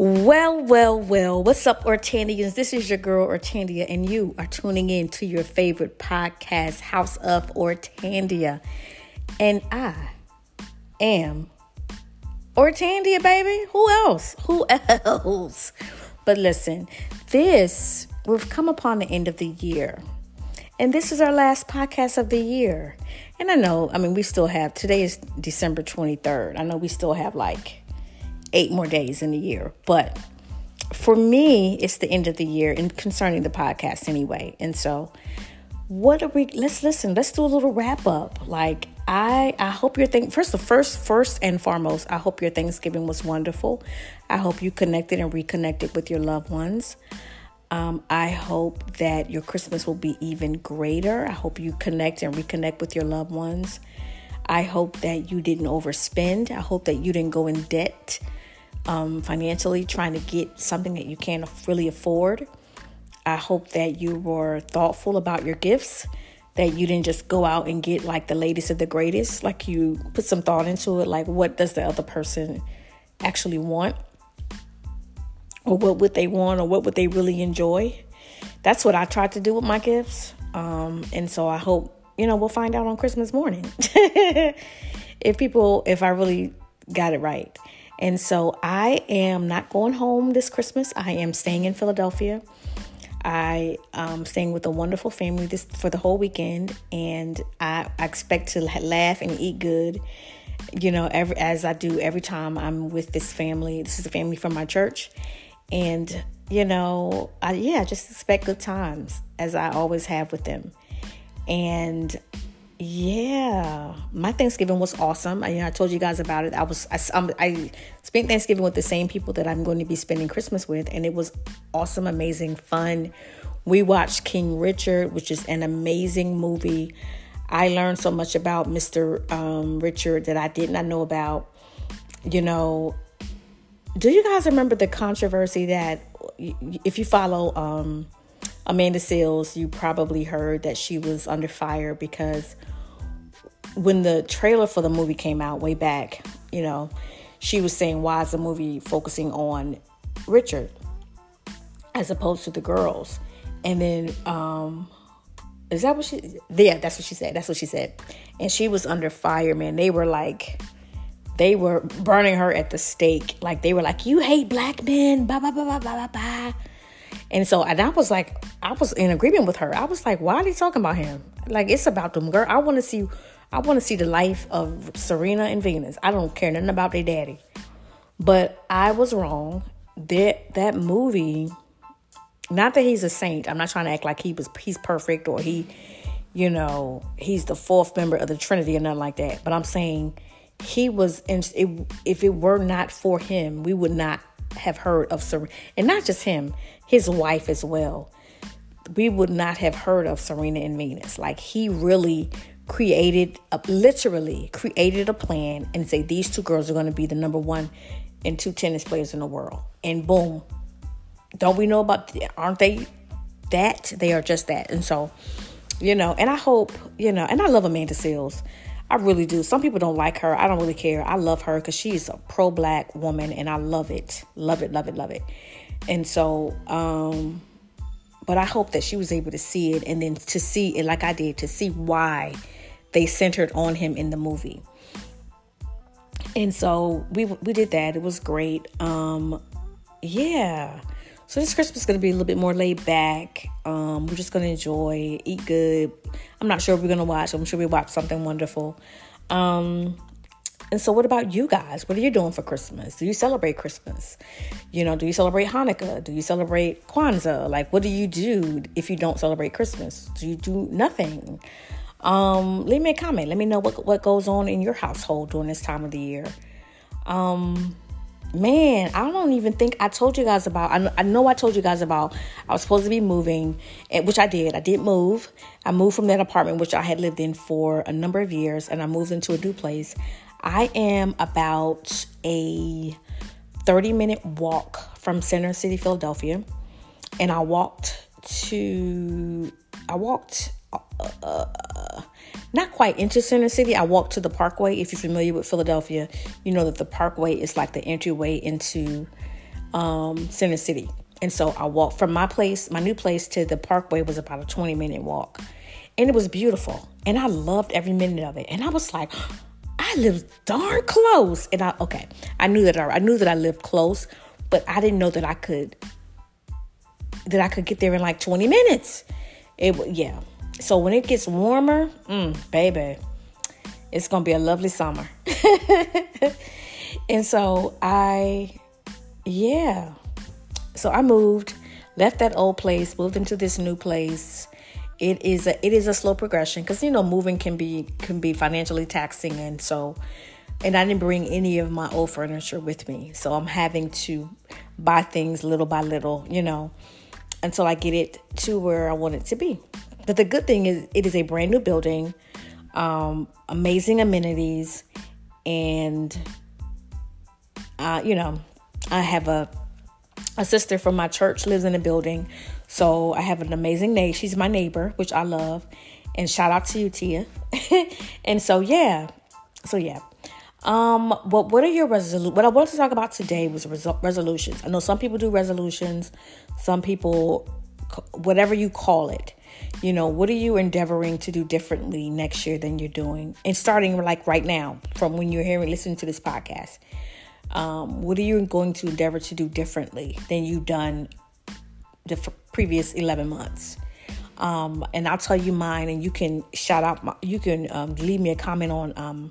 Well, well, well. What's up, Ortandians? This is your girl, Ortandia, and you are tuning in to your favorite podcast, House of Ortandia. And I am Ortandia, baby. Who else? Who else? But listen, this, we've come upon the end of the year. And this is our last podcast of the year. And I know, I mean, we still have, today is December 23rd. I know we still have like eight more days in the year. But for me, it's the end of the year and concerning the podcast anyway. And so what are we let's listen, let's do a little wrap up. Like I I hope your thing first the first first and foremost, I hope your Thanksgiving was wonderful. I hope you connected and reconnected with your loved ones. Um, I hope that your Christmas will be even greater. I hope you connect and reconnect with your loved ones. I hope that you didn't overspend. I hope that you didn't go in debt um, financially trying to get something that you can't really afford. I hope that you were thoughtful about your gifts, that you didn't just go out and get like the latest of the greatest, like you put some thought into it, like what does the other person actually want? Or what would they want, or what would they really enjoy? That's what I tried to do with my gifts. Um, and so I hope, you know, we'll find out on Christmas morning if people, if I really got it right. And so I am not going home this Christmas. I am staying in Philadelphia. I am staying with a wonderful family this for the whole weekend, and I, I expect to laugh and eat good. You know, every as I do every time I'm with this family. This is a family from my church, and you know, I, yeah, just expect good times as I always have with them. And yeah, my Thanksgiving was awesome. I, you know, I told you guys about it. I was I, um, I spent Thanksgiving with the same people that I'm going to be spending Christmas with, and it was awesome, amazing, fun. We watched King Richard, which is an amazing movie. I learned so much about Mr. Um, Richard that I did not know about. You know, do you guys remember the controversy that if you follow um, Amanda Seales, you probably heard that she was under fire because when the trailer for the movie came out way back, you know, she was saying, why is the movie focusing on Richard as opposed to the girls? And then, um, is that what she, yeah, that's what she said. That's what she said. And she was under fire, man. They were like, they were burning her at the stake. Like, they were like, you hate black men, blah, blah, blah, blah, blah, blah, blah. And so, and I was like, I was in agreement with her. I was like, why are they talking about him? Like, it's about them, girl. I want to see, I want to see the life of Serena and Venus. I don't care nothing about their daddy. But I was wrong. That that movie, not that he's a saint. I'm not trying to act like he was he's perfect or he, you know, he's the fourth member of the Trinity or nothing like that. But I'm saying he was, in, if it were not for him, we would not have heard of Serena, and not just him, his wife as well. We would not have heard of Serena and Venus. Like he really created, a, literally created a plan and say these two girls are going to be the number one and two tennis players in the world. And boom, don't we know about? Aren't they that? They are just that. And so, you know, and I hope you know, and I love Amanda Seales. I really do. Some people don't like her. I don't really care. I love her because she's a pro black woman and I love it. Love it, love it, love it. And so, um, but I hope that she was able to see it and then to see it like I did, to see why they centered on him in the movie. And so we we did that. It was great. Um, yeah. So this Christmas is to be a little bit more laid back. Um, we're just to enjoy, eat good. I'm not sure we're to watch. I'm sure we watch something wonderful. Um, and so, what about you guys? What are you doing for Christmas? Do you celebrate Christmas? You know, do you celebrate Hanukkah? Do you celebrate Kwanzaa? Like, what do you do if you don't celebrate Christmas? Do you do nothing? Um, leave me a comment. Let me know what what goes on in your household during this time of the year. Um, man, I don't even think I told you guys about. I, I know I told you guys about. I was supposed to be moving, which I did. I did move. I moved from that apartment which I had lived in for a number of years, and I moved into a new place. I am about a 30 minute walk from Center City, Philadelphia, and I walked to. I walked. Uh, uh, not quite into Center City. I walked to the Parkway. If you're familiar with Philadelphia, you know that the Parkway is like the entryway into um, Center City. And so I walked from my place, my new place, to the parkway was about a 20 minute walk. And it was beautiful. And I loved every minute of it. And I was like, I live darn close. And I, okay, I knew that I, I knew that I lived close, but I didn't know that I could, that I could get there in like 20 minutes. It, yeah. So when it gets warmer, mm, baby, it's to be a lovely summer. and so I, yeah. So I moved, left that old place, moved into this new place. It is a it is a slow progression because you know moving can be can be financially taxing and so and I didn't bring any of my old furniture with me. So I'm having to buy things little by little, you know, until I get it to where I want it to be. But the good thing is it is a brand new building, um, amazing amenities, and uh, you know, I have a a sister from my church lives in the building. So I have an amazing neighbor. She's my neighbor, which I love. And shout out to you, Tia. and so yeah. So yeah. Um, what what are your resolutions? What I wanted to talk about today was resol- resolutions. I know some people do resolutions, some people, whatever you call it. You know, what are you endeavoring to do differently next year than you're doing, and starting like right now from when you're hearing, listening to this podcast. Um, what are you going to endeavor to do differently than you've done the f- previous 11 months? Um, and I'll tell you mine, and you can shout out. My, you can um, leave me a comment on um,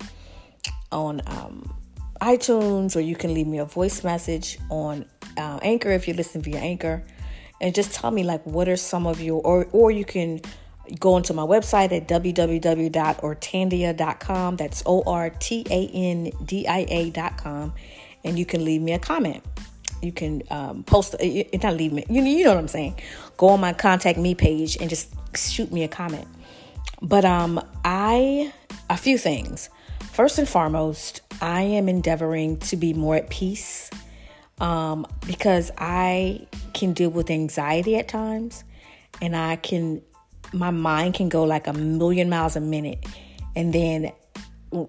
on um, iTunes, or you can leave me a voice message on uh, Anchor if you listen via Anchor, and just tell me like what are some of your, or or you can go onto my website at www.ortandia.com. That's O R T A N D I A.com and you can leave me a comment. You can um, post, it, uh, not leave me, you, you know what I'm saying. Go on my contact me page and just shoot me a comment. But um, I, a few things. First and foremost, I am endeavoring to be more at peace um, because I can deal with anxiety at times and I can, my mind can go like a million miles a minute. And then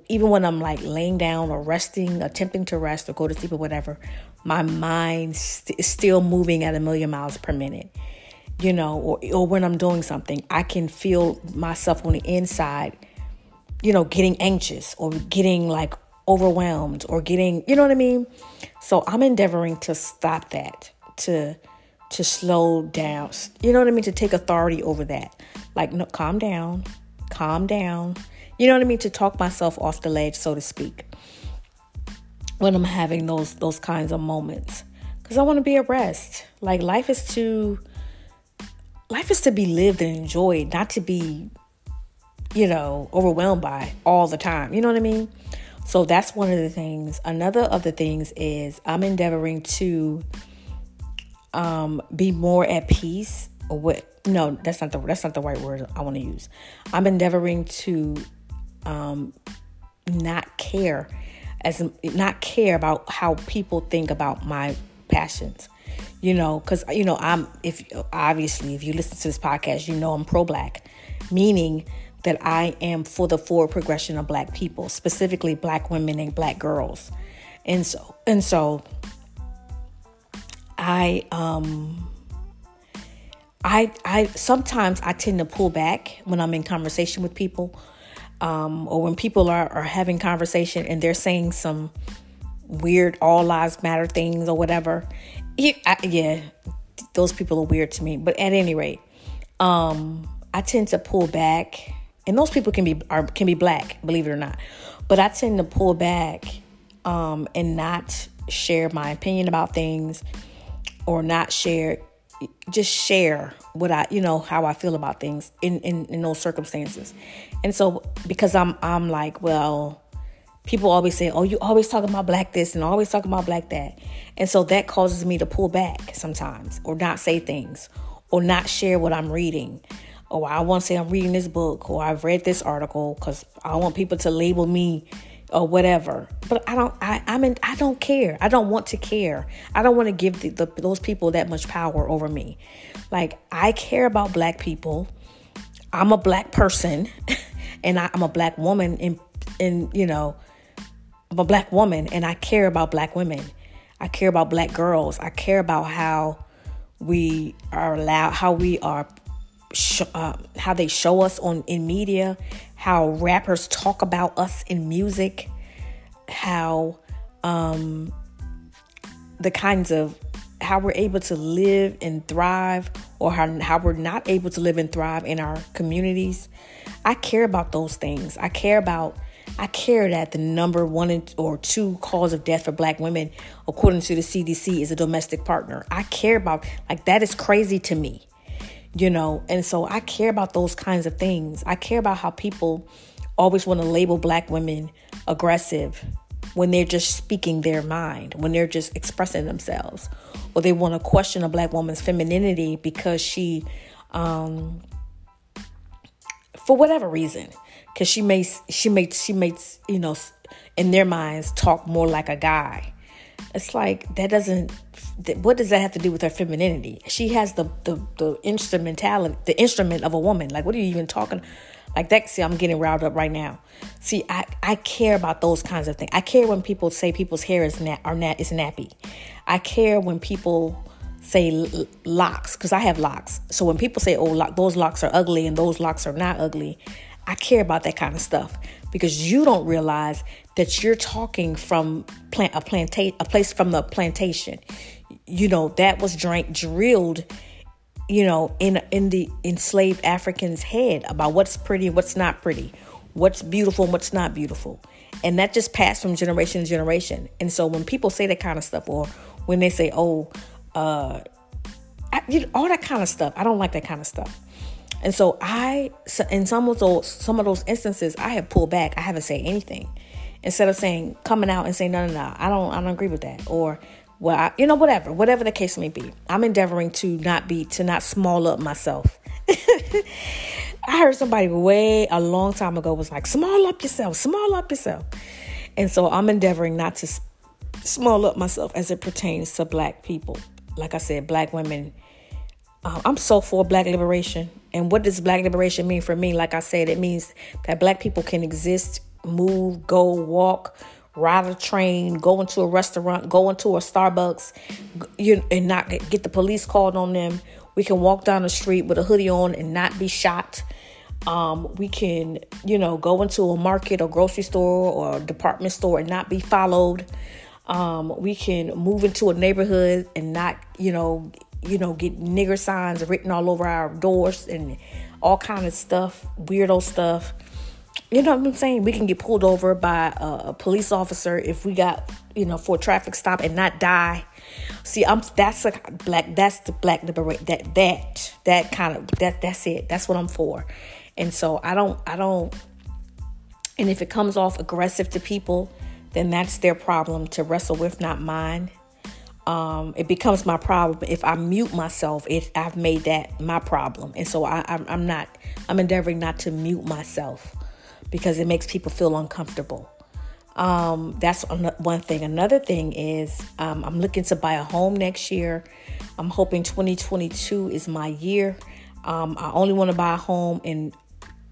even when I'm like laying down or resting, attempting to rest or go to sleep or whatever, my mind st- is still moving at a million miles per minute. You know, or, or when I'm doing something, I can feel myself on the inside, you know, getting anxious or getting like overwhelmed or getting, you know what I mean? So I'm endeavoring to stop that, to to slow down. You know what I mean? To take authority over that. Like, no, calm down, calm down you know what I mean? To talk myself off the ledge, so to speak, when I'm having those those kinds of moments, because I want to be at rest. Like life is to life is to be lived and enjoyed, not to be, you know, overwhelmed by all the time. You know what I mean? So that's one of the things. Another of the things is I'm endeavoring to um, be more at peace with. No, that's not the that's not the right word I want to use. I'm endeavoring to um, not care as not care about how people think about my passions you know because you know i'm if obviously if you listen to this podcast you know i'm pro-black meaning that i am for the forward progression of black people specifically black women and black girls. And so and so i um i i sometimes i tend to pull back when i'm in conversation with people um, or when people are, are having conversation and they're saying some weird all lives matter things or whatever. I, yeah those people are weird to me. But at any rate um, i tend to pull back and those people can be are can be black believe it or not. But i tend to pull back um, and not share my opinion about things or not share just share what I, you know, how I feel about things in, in, in those circumstances. And so because I'm I'm like, well, people always say, "Oh, you always talking about black this and always talking about black that," and so that causes me to pull back sometimes, or not say things, or not share what I'm reading, or I want to say I'm reading this book, or I've read this article because I want people to label me or whatever. But I don't. I I mean I don't care. I don't want to care. I don't want to give the, the, those people that much power over me. Like I care about black people. I'm a black person, and I, I'm a black woman. In in you know, I'm a black woman, and I care about black women. I care about black girls. I care about how we are allowed, how we are, sh- uh, how they show us on in media, how rappers talk about us in music, how um, the kinds of how we're able to live and thrive or how, how we're not able to live and thrive in our communities. I care about those things. I care about I care that the number one or two cause of death for black women, according to the CDC, is a domestic partner. I care about, like, that is crazy to me, you know? And so I care about those kinds of things. I care about how people always want to label black women aggressive when they're just speaking their mind, when they're just expressing themselves, or they want to question a black woman's femininity because she, um, for whatever reason, because she makes she makes she makes you know in their minds talk more like a guy. It's like that doesn't. What does that have to do with her femininity? She has the the the instrumentality, the instrument of a woman. Like, what are you even talking? Like that. See, I'm getting riled up right now. See, I I care about those kinds of things. I care when people say people's hair is nat or nat is nappy. I care when people say locks because I have locks. So when people say, "Oh, those locks are ugly" and those locks are not ugly, I care about that kind of stuff because you don't realize that you're talking from plant a plantation a place from the plantation. You know that was drank drilled, you know, in in the enslaved Africans' head about what's pretty and what's not pretty, what's beautiful and what's not beautiful, and that just passed from generation to generation. And so when people say that kind of stuff, or when they say, "Oh," uh, I, you know, all that kind of stuff, I don't like that kind of stuff. And so I, in some of those, some of those instances, I have pulled back. I haven't said anything. Instead of saying, coming out and saying, no, no, no, I don't, I don't agree with that. Or, well, I, you know, whatever, whatever the case may be. I'm endeavoring to not be, to not small up myself. I heard somebody way a long time ago was like, small up yourself, small up yourself. And so I'm endeavoring not to small up myself as it pertains to black people. Like I said, black women. Um, I'm so for black liberation. And what does black liberation mean for me? Like I said, it means that black people can exist, move, go, walk, ride a train, go into a restaurant, go into a Starbucks, you and not get the police called on them. We can walk down the street with a hoodie on and not be shot. Um, we can, you know, go into a market or grocery store or department store and not be followed. Um, we can move into a neighborhood and not, you know, you know, get nigger signs written all over our doors and all kind of stuff, weirdo stuff. You know what I'm saying? We can get pulled over by a, police officer if we got, you know, for a traffic stop and not die. See, I'm that's a black that's the black liberate that that that kind of that that's it. That's what I'm for. And so I don't I don't and if it comes off aggressive to people, then that's their problem to wrestle with, not mine um, it becomes my problem if I mute myself. If I've made that my problem, and so I, I'm, I'm not. I'm endeavoring not to mute myself because it makes people feel uncomfortable. Um, that's one thing. Another thing is um, I'm looking to buy a home next year. I'm hoping 2022 is my year. Um, I only want to buy a home in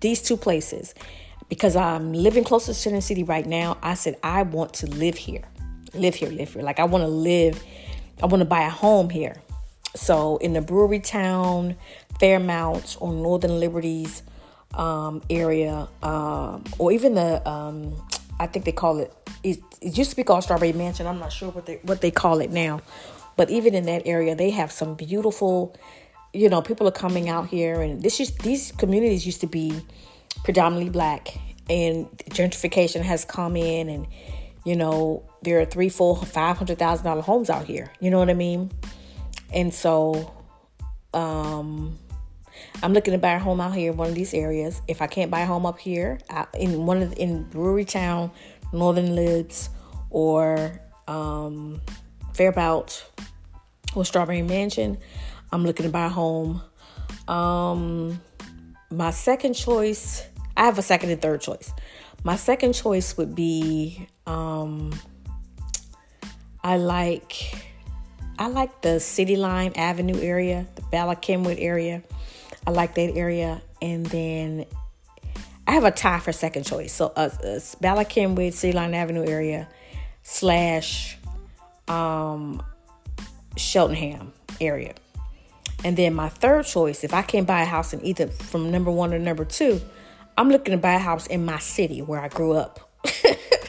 these two places because I'm living close to Center City right now. I said I want to live here, live here, live here. Like I want to live I want to buy a home here. So in the Brewery Town, Fairmount, or Northern Liberties um, area, um, or even the um, I think they call it, it. It used to be called Strawberry Mansion. I'm not sure what they what they call it now, but even in that area, they have some beautiful. You know, people are coming out here, and this is these communities used to be predominantly black, and gentrification has come in and you know, there are three, four, five hundred thousand dollar homes out here. You know what I mean? And so, um, I'm looking to buy a home out here in one of these areas. If I can't buy a home up here, I, in one of the, in Brewery Town, Northern Libs, or um, Fairmount or Strawberry Mansion, I'm looking to buy a home. Um, my second choice, I have a second and third choice. My second choice would be um, I like I like the City Line Avenue area, the Bala Cynwyd area. I like that area, and then I have a tie for second choice. So uh, uh Bala Cynwyd, City Line Avenue area slash um, area. And then my third choice, if I can't buy a house in either from number one or number two, I'm looking to buy a house in my city where I grew up.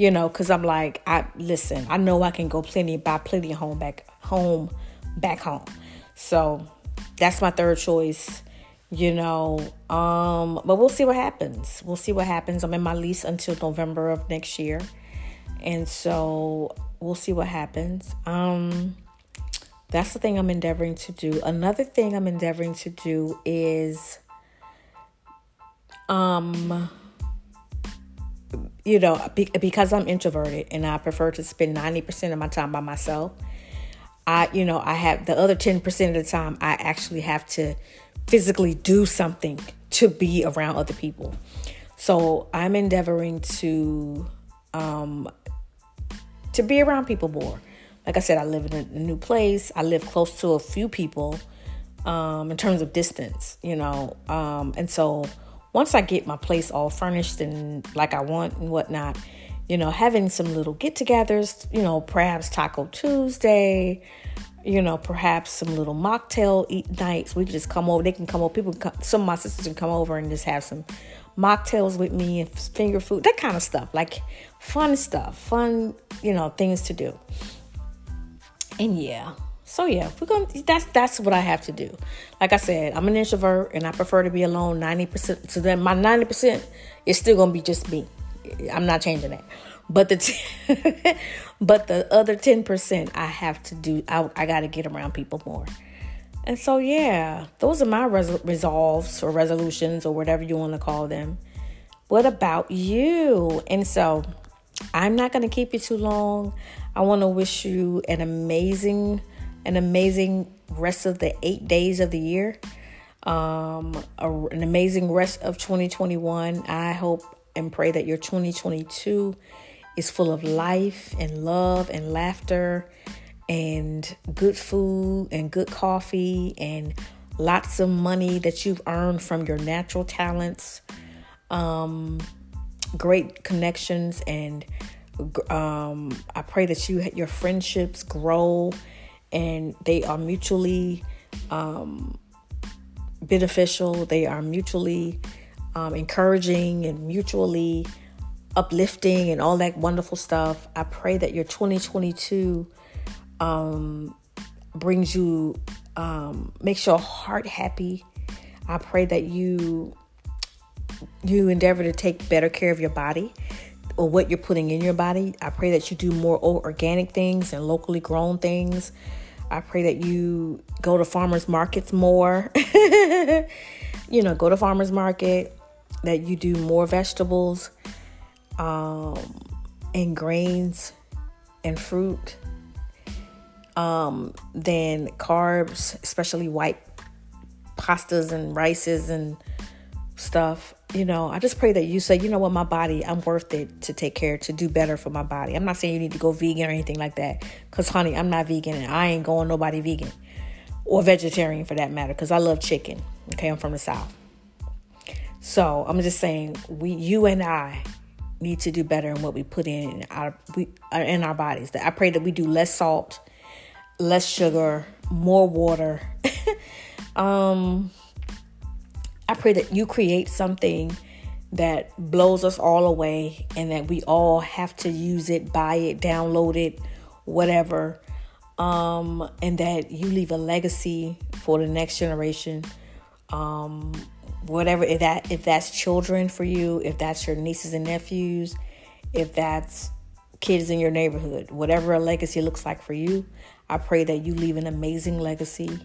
you know, because I'm like, I listen, I know I can go plenty, buy plenty of home back home back home. So that's my third choice. You know, um, but we'll see what happens. We'll see what happens. I'm in my lease until November of next year. And so we'll see what happens. Um, that's the thing I'm endeavoring to do. Another thing I'm endeavoring to do is um you know, because I'm introverted and I prefer to spend 90% of my time by myself, I, you know, I have the other 10% of the time I actually have to physically do something to be around other people. So I'm endeavoring to um to be around people more. Like I said, I live in a, new place. I live close to a few people um, in terms of distance, you know. Um, and so once I get my place all furnished and like I want and whatnot, you know, having some little get togethers, you know, perhaps Taco Tuesday, you know, perhaps some little mocktail eat nights. We can just come over. They can come over. People, come, some of my sisters can come over and just have some mocktails with me and finger food, that kind of stuff. Like fun stuff, fun, you know, things to do. And yeah, so yeah, we're going to that's that's what I have to do. Like I said, I'm an introvert and I prefer to be alone 90%. So then my 90% is still going to be just me. I'm not changing that. But the t- but the other 10% I have to do I, I got to get around people more. And so yeah, those are my res- resolves or resolutions or whatever you want to call them. What about you? And so I'm not going to keep you too long. I want to wish you an amazing an amazing rest of the eight days of the year, um, a, an amazing rest of 2021. I hope and pray that your 2022 is full of life and love and laughter and good food and good coffee and lots of money that you've earned from your natural talents, um, great connections, and um, I pray that you your friendships grow and they are mutually um, beneficial. They are mutually um, encouraging and mutually uplifting and all that wonderful stuff. I pray that your 2022 um, brings you, um, makes your heart happy. I pray that you you endeavor to take better care of your body or what you're putting in your body. I pray that you do more organic things and locally grown things. I pray that you go to farmers markets more. you know, go to farmers market, that you do more vegetables um, and grains and fruit um, than carbs, especially white pastas and rices and stuff you know, I just pray that you say, you know what, my body, I'm worth it to take care, to do better for my body. I'm not saying you need to go vegan or anything like that. Because, honey, I'm not vegan and I ain't going nobody vegan or vegetarian for that matter. Because I love chicken. Okay, I'm from the South. So I'm just saying, we, you and I, need to do better in what we put in our we uh, in our bodies. That I pray that we do less salt, less sugar, more water. um I pray that you create something that blows us all away and that we all have to use it, buy it, download it, whatever. Um, and that you leave a legacy for the next generation. Um, whatever if that if that's children for you, if that's your nieces and nephews, if that's kids in your neighborhood, whatever a legacy looks like for you, I pray that you leave an amazing legacy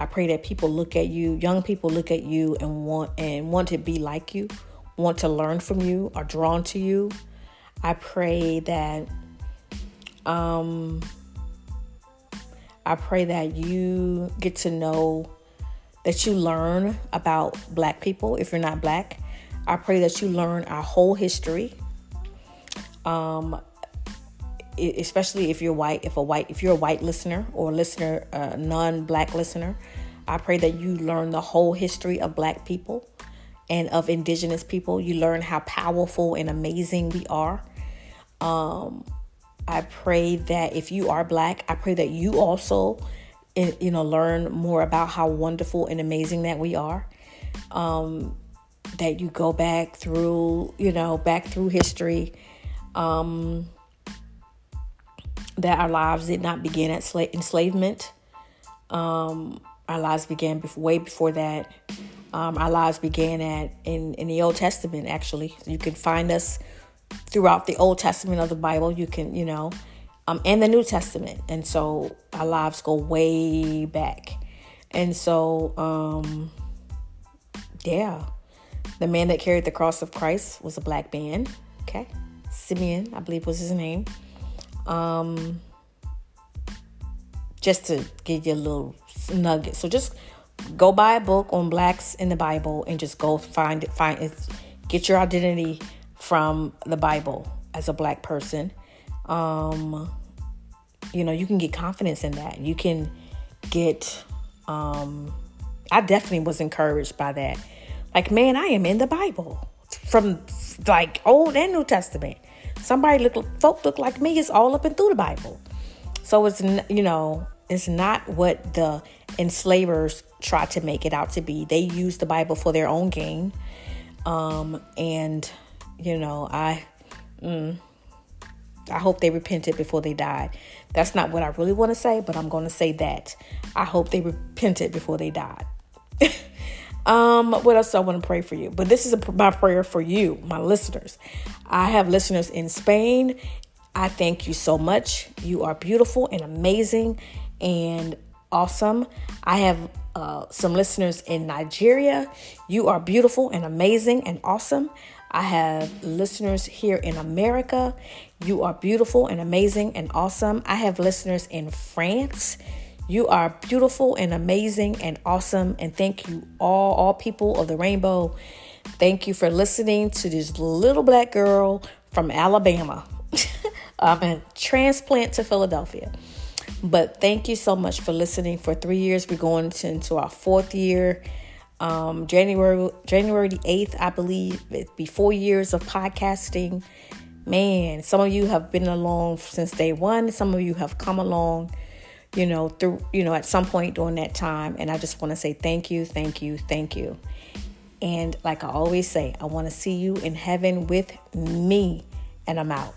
I pray that people look at you, young people look at you and want and want to be like you, want to learn from you, are drawn to you. I pray that um I pray that you get to know that you learn about black people if you're not black. I pray that you learn our whole history. Um especially if you're white, if a white, if you're a white listener or listener, uh, non-black listener, I pray that you learn the whole history of black people and of indigenous people. You learn how powerful and amazing we are. Um, I pray that if you are black, I pray that you also, you know, learn more about how wonderful and amazing that we are. Um, that you go back through, you know, back through history. Um, that our lives did not begin at sla- enslavement. Um, our lives began way before that. Um, our lives began at in, in the Old Testament. Actually, you can find us throughout the Old Testament of the Bible. You can, you know, um, and the New Testament. And so our lives go way back. And so, um, yeah, the man that carried the cross of Christ was a black man. Okay, Simeon, I believe was his name. Um, just to give you a little nugget. So just go buy a book on blacks in the Bible and just go find it. Find it. Get your identity from the Bible as a black person. Um, you know, you can get confidence in that. You can get. Um, I definitely was encouraged by that. Like, man, I am in the Bible from like Old and New Testament. Somebody look, folk look like me is all up and through the Bible. So it's you know it's not what the enslavers try to make it out to be. They use the Bible for their own gain, um, and you know I. Mm, I hope they repented before they died. That's not what I really want to say, but I'm going to say that. I hope they repented before they died. um, what else I want to pray for you? But this is a, my prayer for you, my listeners. I have listeners in Spain. I thank you so much. You are beautiful and amazing and awesome. I have uh, some listeners in Nigeria. You are beautiful and amazing and awesome. I have listeners here in America. You are beautiful and amazing and awesome. I have listeners in France. You are beautiful and amazing and awesome. And thank you, all, all people of the rainbow. Thank you for listening to this little black girl from Alabama. I'm a transplant to Philadelphia. But thank you so much for listening. For three years, we're going into our fourth year. Um, January January the eighth, I believe, it'd be four years of podcasting. Man, some of you have been along since day one. Some of you have come along, you know, through you know at some point during that time. And I just want to say thank you, thank you, thank you. And like I always say, I want to see you in heaven with me, and I'm out.